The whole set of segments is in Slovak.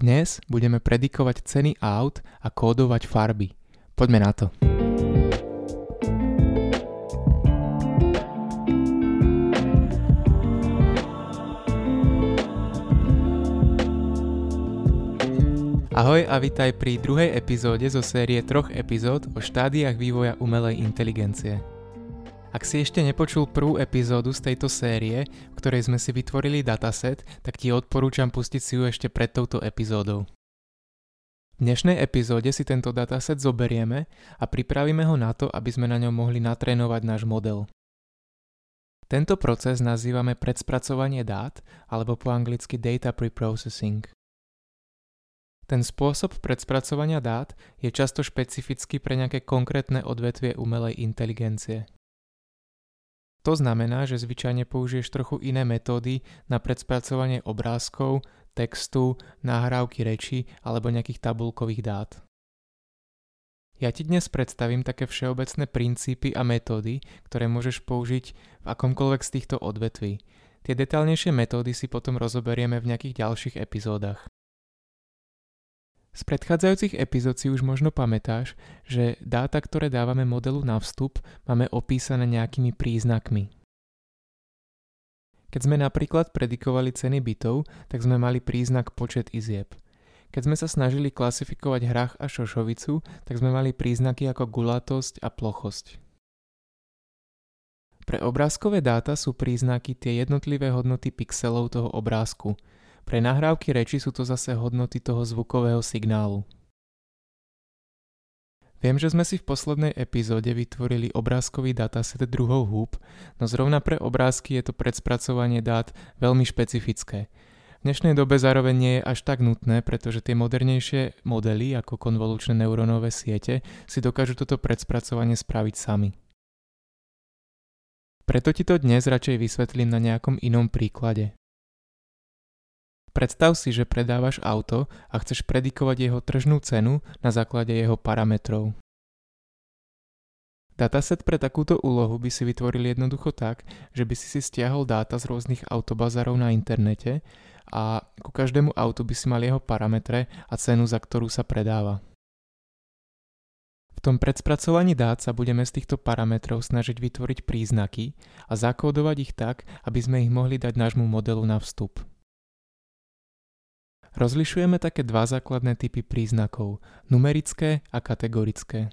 Dnes budeme predikovať ceny aut a kódovať farby. Poďme na to. Ahoj a vitaj pri druhej epizóde zo série troch epizód o štádiách vývoja umelej inteligencie. Ak si ešte nepočul prvú epizódu z tejto série, v ktorej sme si vytvorili dataset, tak ti odporúčam pustiť si ju ešte pred touto epizódou. V dnešnej epizóde si tento dataset zoberieme a pripravíme ho na to, aby sme na ňom mohli natrénovať náš model. Tento proces nazývame predspracovanie dát, alebo po anglicky data preprocessing. Ten spôsob predspracovania dát je často špecifický pre nejaké konkrétne odvetvie umelej inteligencie. To znamená, že zvyčajne použiješ trochu iné metódy na predspracovanie obrázkov, textu, nahrávky reči alebo nejakých tabulkových dát. Ja ti dnes predstavím také všeobecné princípy a metódy, ktoré môžeš použiť v akomkoľvek z týchto odvetví. Tie detálnejšie metódy si potom rozoberieme v nejakých ďalších epizódach. Z predchádzajúcich epizód si už možno pamätáš, že dáta, ktoré dávame modelu na vstup, máme opísané nejakými príznakmi. Keď sme napríklad predikovali ceny bytov, tak sme mali príznak počet izieb. Keď sme sa snažili klasifikovať hrách a šošovicu, tak sme mali príznaky ako gulatosť a plochosť. Pre obrázkové dáta sú príznaky tie jednotlivé hodnoty pixelov toho obrázku – pre nahrávky reči sú to zase hodnoty toho zvukového signálu. Viem, že sme si v poslednej epizóde vytvorili obrázkový dataset druhou húb, no zrovna pre obrázky je to predspracovanie dát veľmi špecifické. V dnešnej dobe zároveň nie je až tak nutné, pretože tie modernejšie modely ako konvolučné neurónové siete si dokážu toto predspracovanie spraviť sami. Preto ti to dnes radšej vysvetlím na nejakom inom príklade. Predstav si, že predávaš auto a chceš predikovať jeho tržnú cenu na základe jeho parametrov. Dataset pre takúto úlohu by si vytvoril jednoducho tak, že by si si stiahol dáta z rôznych autobazarov na internete a ku každému autu by si mal jeho parametre a cenu, za ktorú sa predáva. V tom predspracovaní dát sa budeme z týchto parametrov snažiť vytvoriť príznaky a zakódovať ich tak, aby sme ich mohli dať nášmu modelu na vstup. Rozlišujeme také dva základné typy príznakov, numerické a kategorické.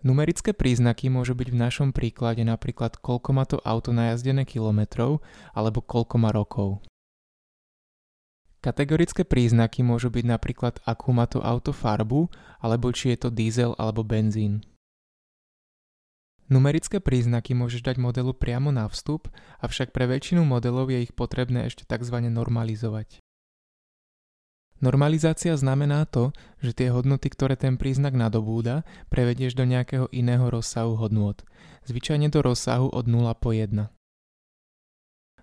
Numerické príznaky môžu byť v našom príklade napríklad koľko má to auto najazdené kilometrov alebo koľko má rokov. Kategorické príznaky môžu byť napríklad akú má to auto farbu alebo či je to diesel alebo benzín. Numerické príznaky môžeš dať modelu priamo na vstup, avšak pre väčšinu modelov je ich potrebné ešte tzv. normalizovať. Normalizácia znamená to, že tie hodnoty, ktoré ten príznak nadobúda, prevedieš do nejakého iného rozsahu hodnôt, zvyčajne do rozsahu od 0 po 1.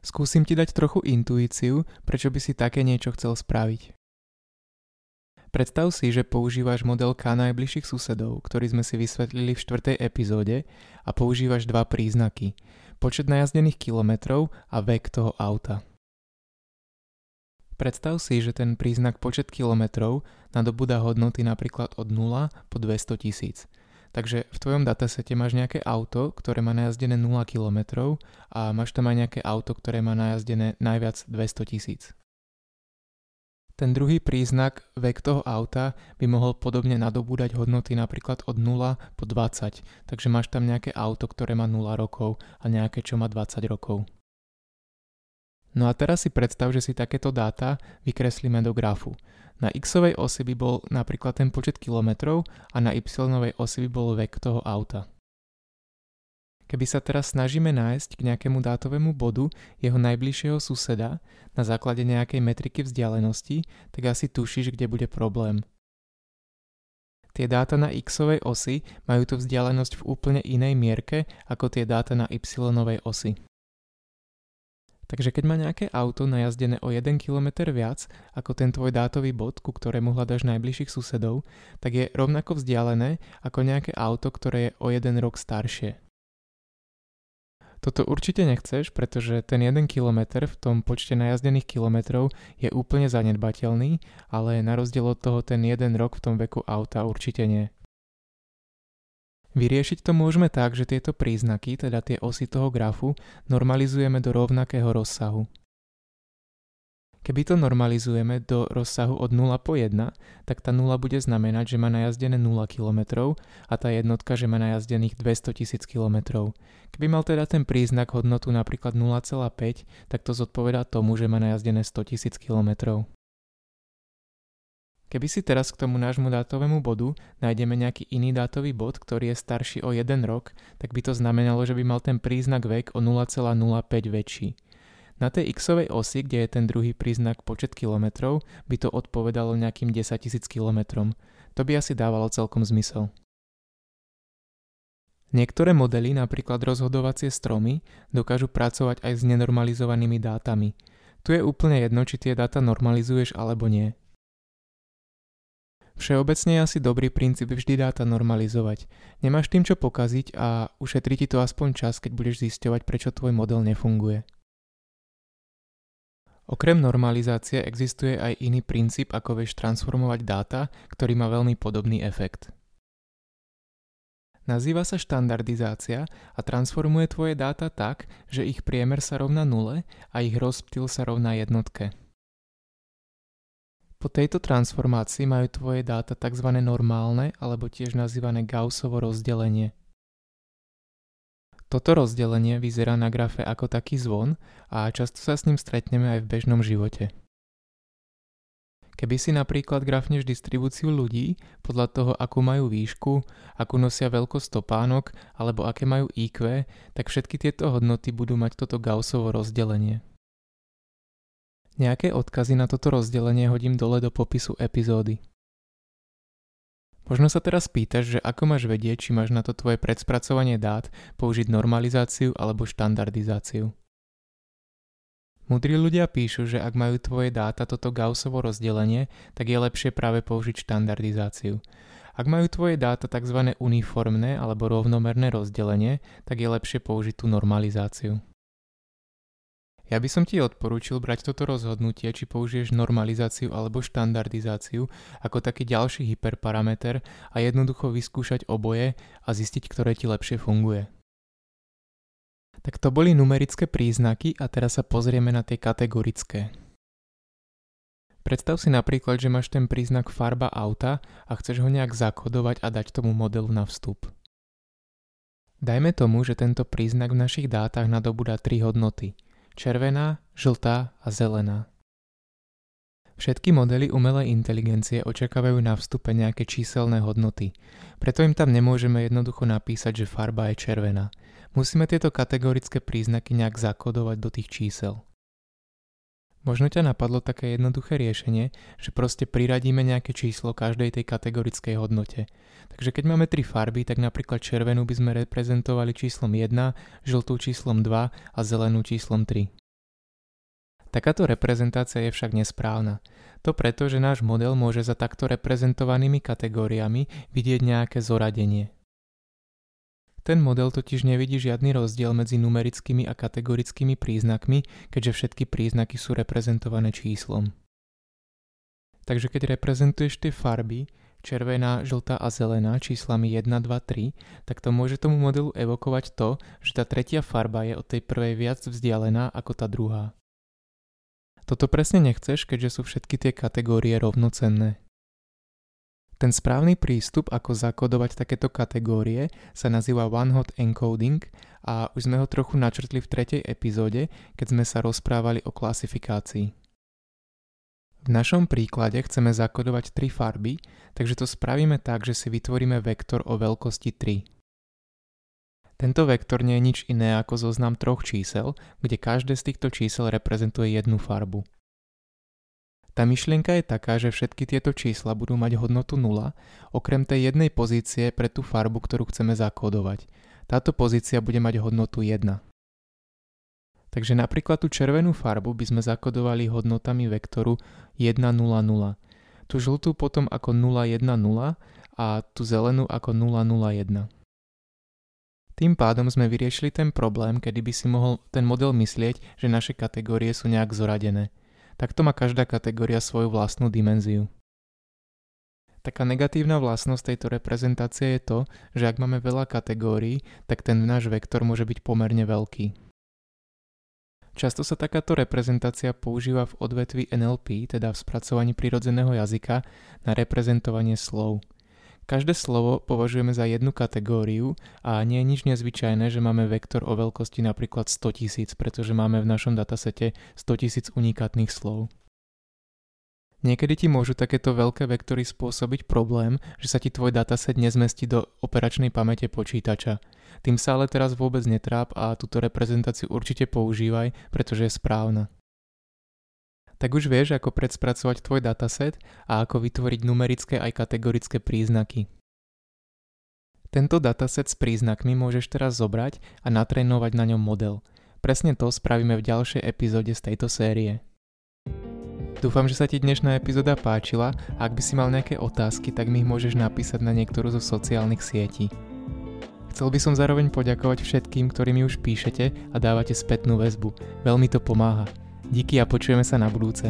Skúsim ti dať trochu intuíciu, prečo by si také niečo chcel spraviť. Predstav si, že používaš model K najbližších susedov, ktorý sme si vysvetlili v štvrtej epizóde a používaš dva príznaky. Počet najazdených kilometrov a vek toho auta. Predstav si, že ten príznak počet kilometrov nadobúda hodnoty napríklad od 0 po 200 tisíc. Takže v tvojom datasete máš nejaké auto, ktoré má najazdené 0 km a máš tam aj nejaké auto, ktoré má najazdené najviac 200 tisíc. Ten druhý príznak, vek toho auta, by mohol podobne nadobúdať hodnoty napríklad od 0 po 20, takže máš tam nejaké auto, ktoré má 0 rokov a nejaké, čo má 20 rokov. No a teraz si predstav, že si takéto dáta vykreslíme do grafu. Na x osi by bol napríklad ten počet kilometrov a na y osi by bol vek toho auta. Keby sa teraz snažíme nájsť k nejakému dátovému bodu jeho najbližšieho suseda na základe nejakej metriky vzdialenosti, tak asi tušíš, kde bude problém. Tie dáta na x osi majú tú vzdialenosť v úplne inej mierke ako tie dáta na y osi. Takže keď má nejaké auto najazdené o 1 km viac ako ten tvoj dátový bod, ku ktorému hľadaš najbližších susedov, tak je rovnako vzdialené ako nejaké auto, ktoré je o jeden rok staršie. Toto určite nechceš, pretože ten 1 km v tom počte najazdených kilometrov je úplne zanedbateľný, ale na rozdiel od toho ten jeden rok v tom veku auta určite nie. Vyriešiť to môžeme tak, že tieto príznaky, teda tie osy toho grafu, normalizujeme do rovnakého rozsahu. Keby to normalizujeme do rozsahu od 0 po 1, tak tá 0 bude znamenať, že má najazdené 0 km a tá jednotka, že má najazdených 200 000 km. Keby mal teda ten príznak hodnotu napríklad 0,5, tak to zodpovedá tomu, že má najazdené 100 000 km. Keby si teraz k tomu nášmu dátovému bodu nájdeme nejaký iný dátový bod, ktorý je starší o 1 rok, tak by to znamenalo, že by mal ten príznak vek o 0,05 väčší. Na tej x osi, kde je ten druhý príznak počet kilometrov, by to odpovedalo nejakým 10 000 kilometrom. To by asi dávalo celkom zmysel. Niektoré modely, napríklad rozhodovacie stromy, dokážu pracovať aj s nenormalizovanými dátami. Tu je úplne jedno, či tie dáta normalizuješ alebo nie. Všeobecne je asi dobrý princíp vždy dáta normalizovať. Nemáš tým čo pokaziť a ušetrí ti to aspoň čas, keď budeš zisťovať, prečo tvoj model nefunguje. Okrem normalizácie existuje aj iný princíp, ako vieš transformovať dáta, ktorý má veľmi podobný efekt. Nazýva sa štandardizácia a transformuje tvoje dáta tak, že ich priemer sa rovná nule a ich rozptyl sa rovná jednotke. Po tejto transformácii majú tvoje dáta tzv. normálne alebo tiež nazývané Gaussovo rozdelenie – toto rozdelenie vyzerá na grafe ako taký zvon a často sa s ním stretneme aj v bežnom živote. Keby si napríklad grafneš distribúciu ľudí podľa toho, akú majú výšku, akú nosia veľkosť topánok alebo aké majú IQ, tak všetky tieto hodnoty budú mať toto Gaussovo rozdelenie. Nejaké odkazy na toto rozdelenie hodím dole do popisu epizódy. Možno sa teraz pýtaš, že ako máš vedieť, či máš na to tvoje predspracovanie dát použiť normalizáciu alebo štandardizáciu. Múdri ľudia píšu, že ak majú tvoje dáta toto Gaussovo rozdelenie, tak je lepšie práve použiť štandardizáciu. Ak majú tvoje dáta tzv. uniformné alebo rovnomerné rozdelenie, tak je lepšie použiť tú normalizáciu. Ja by som ti odporúčil brať toto rozhodnutie, či použiješ normalizáciu alebo štandardizáciu ako taký ďalší hyperparameter a jednoducho vyskúšať oboje a zistiť, ktoré ti lepšie funguje. Tak to boli numerické príznaky a teraz sa pozrieme na tie kategorické. Predstav si napríklad, že máš ten príznak farba auta a chceš ho nejak zakodovať a dať tomu modelu na vstup. Dajme tomu, že tento príznak v našich dátach nadobúda tri hodnoty – červená, žltá a zelená. Všetky modely umelej inteligencie očakávajú na vstupe nejaké číselné hodnoty, preto im tam nemôžeme jednoducho napísať, že farba je červená. Musíme tieto kategorické príznaky nejak zakodovať do tých čísel. Možno ťa napadlo také jednoduché riešenie, že proste priradíme nejaké číslo každej tej kategorickej hodnote. Takže keď máme tri farby, tak napríklad červenú by sme reprezentovali číslom 1, žltú číslom 2 a zelenú číslom 3. Takáto reprezentácia je však nesprávna. To preto, že náš model môže za takto reprezentovanými kategóriami vidieť nejaké zoradenie. Ten model totiž nevidí žiadny rozdiel medzi numerickými a kategorickými príznakmi, keďže všetky príznaky sú reprezentované číslom. Takže keď reprezentuješ tie farby, červená, žltá a zelená číslami 1, 2, 3, tak to môže tomu modelu evokovať to, že tá tretia farba je od tej prvej viac vzdialená ako tá druhá. Toto presne nechceš, keďže sú všetky tie kategórie rovnocenné. Ten správny prístup, ako zakodovať takéto kategórie, sa nazýva one-hot encoding a už sme ho trochu načrtli v tretej epizóde, keď sme sa rozprávali o klasifikácii. V našom príklade chceme zakodovať tri farby, takže to spravíme tak, že si vytvoríme vektor o veľkosti 3. Tento vektor nie je nič iné ako zoznam troch čísel, kde každé z týchto čísel reprezentuje jednu farbu. Tá myšlienka je taká, že všetky tieto čísla budú mať hodnotu 0, okrem tej jednej pozície pre tú farbu, ktorú chceme zakódovať. Táto pozícia bude mať hodnotu 1. Takže napríklad tú červenú farbu by sme zakodovali hodnotami vektoru 1, 0, 0. Tú žltú potom ako 0, 1, 0 a tú zelenú ako 0, 0, 1. Tým pádom sme vyriešili ten problém, kedy by si mohol ten model myslieť, že naše kategórie sú nejak zoradené. Takto má každá kategória svoju vlastnú dimenziu. Taká negatívna vlastnosť tejto reprezentácie je to, že ak máme veľa kategórií, tak ten náš vektor môže byť pomerne veľký. Často sa takáto reprezentácia používa v odvetvi NLP, teda v spracovaní prírodzeného jazyka, na reprezentovanie slov. Každé slovo považujeme za jednu kategóriu a nie je nič nezvyčajné, že máme vektor o veľkosti napríklad 100 tisíc, pretože máme v našom datasete 100 tisíc unikátnych slov. Niekedy ti môžu takéto veľké vektory spôsobiť problém, že sa ti tvoj dataset nezmestí do operačnej pamäte počítača. Tým sa ale teraz vôbec netráp a túto reprezentáciu určite používaj, pretože je správna tak už vieš, ako predspracovať tvoj dataset a ako vytvoriť numerické aj kategorické príznaky. Tento dataset s príznakmi môžeš teraz zobrať a natrénovať na ňom model. Presne to spravíme v ďalšej epizóde z tejto série. Dúfam, že sa ti dnešná epizóda páčila a ak by si mal nejaké otázky, tak mi ich môžeš napísať na niektorú zo sociálnych sietí. Chcel by som zároveň poďakovať všetkým, ktorí mi už píšete a dávate spätnú väzbu. Veľmi to pomáha. Díky a počujeme sa na budúce.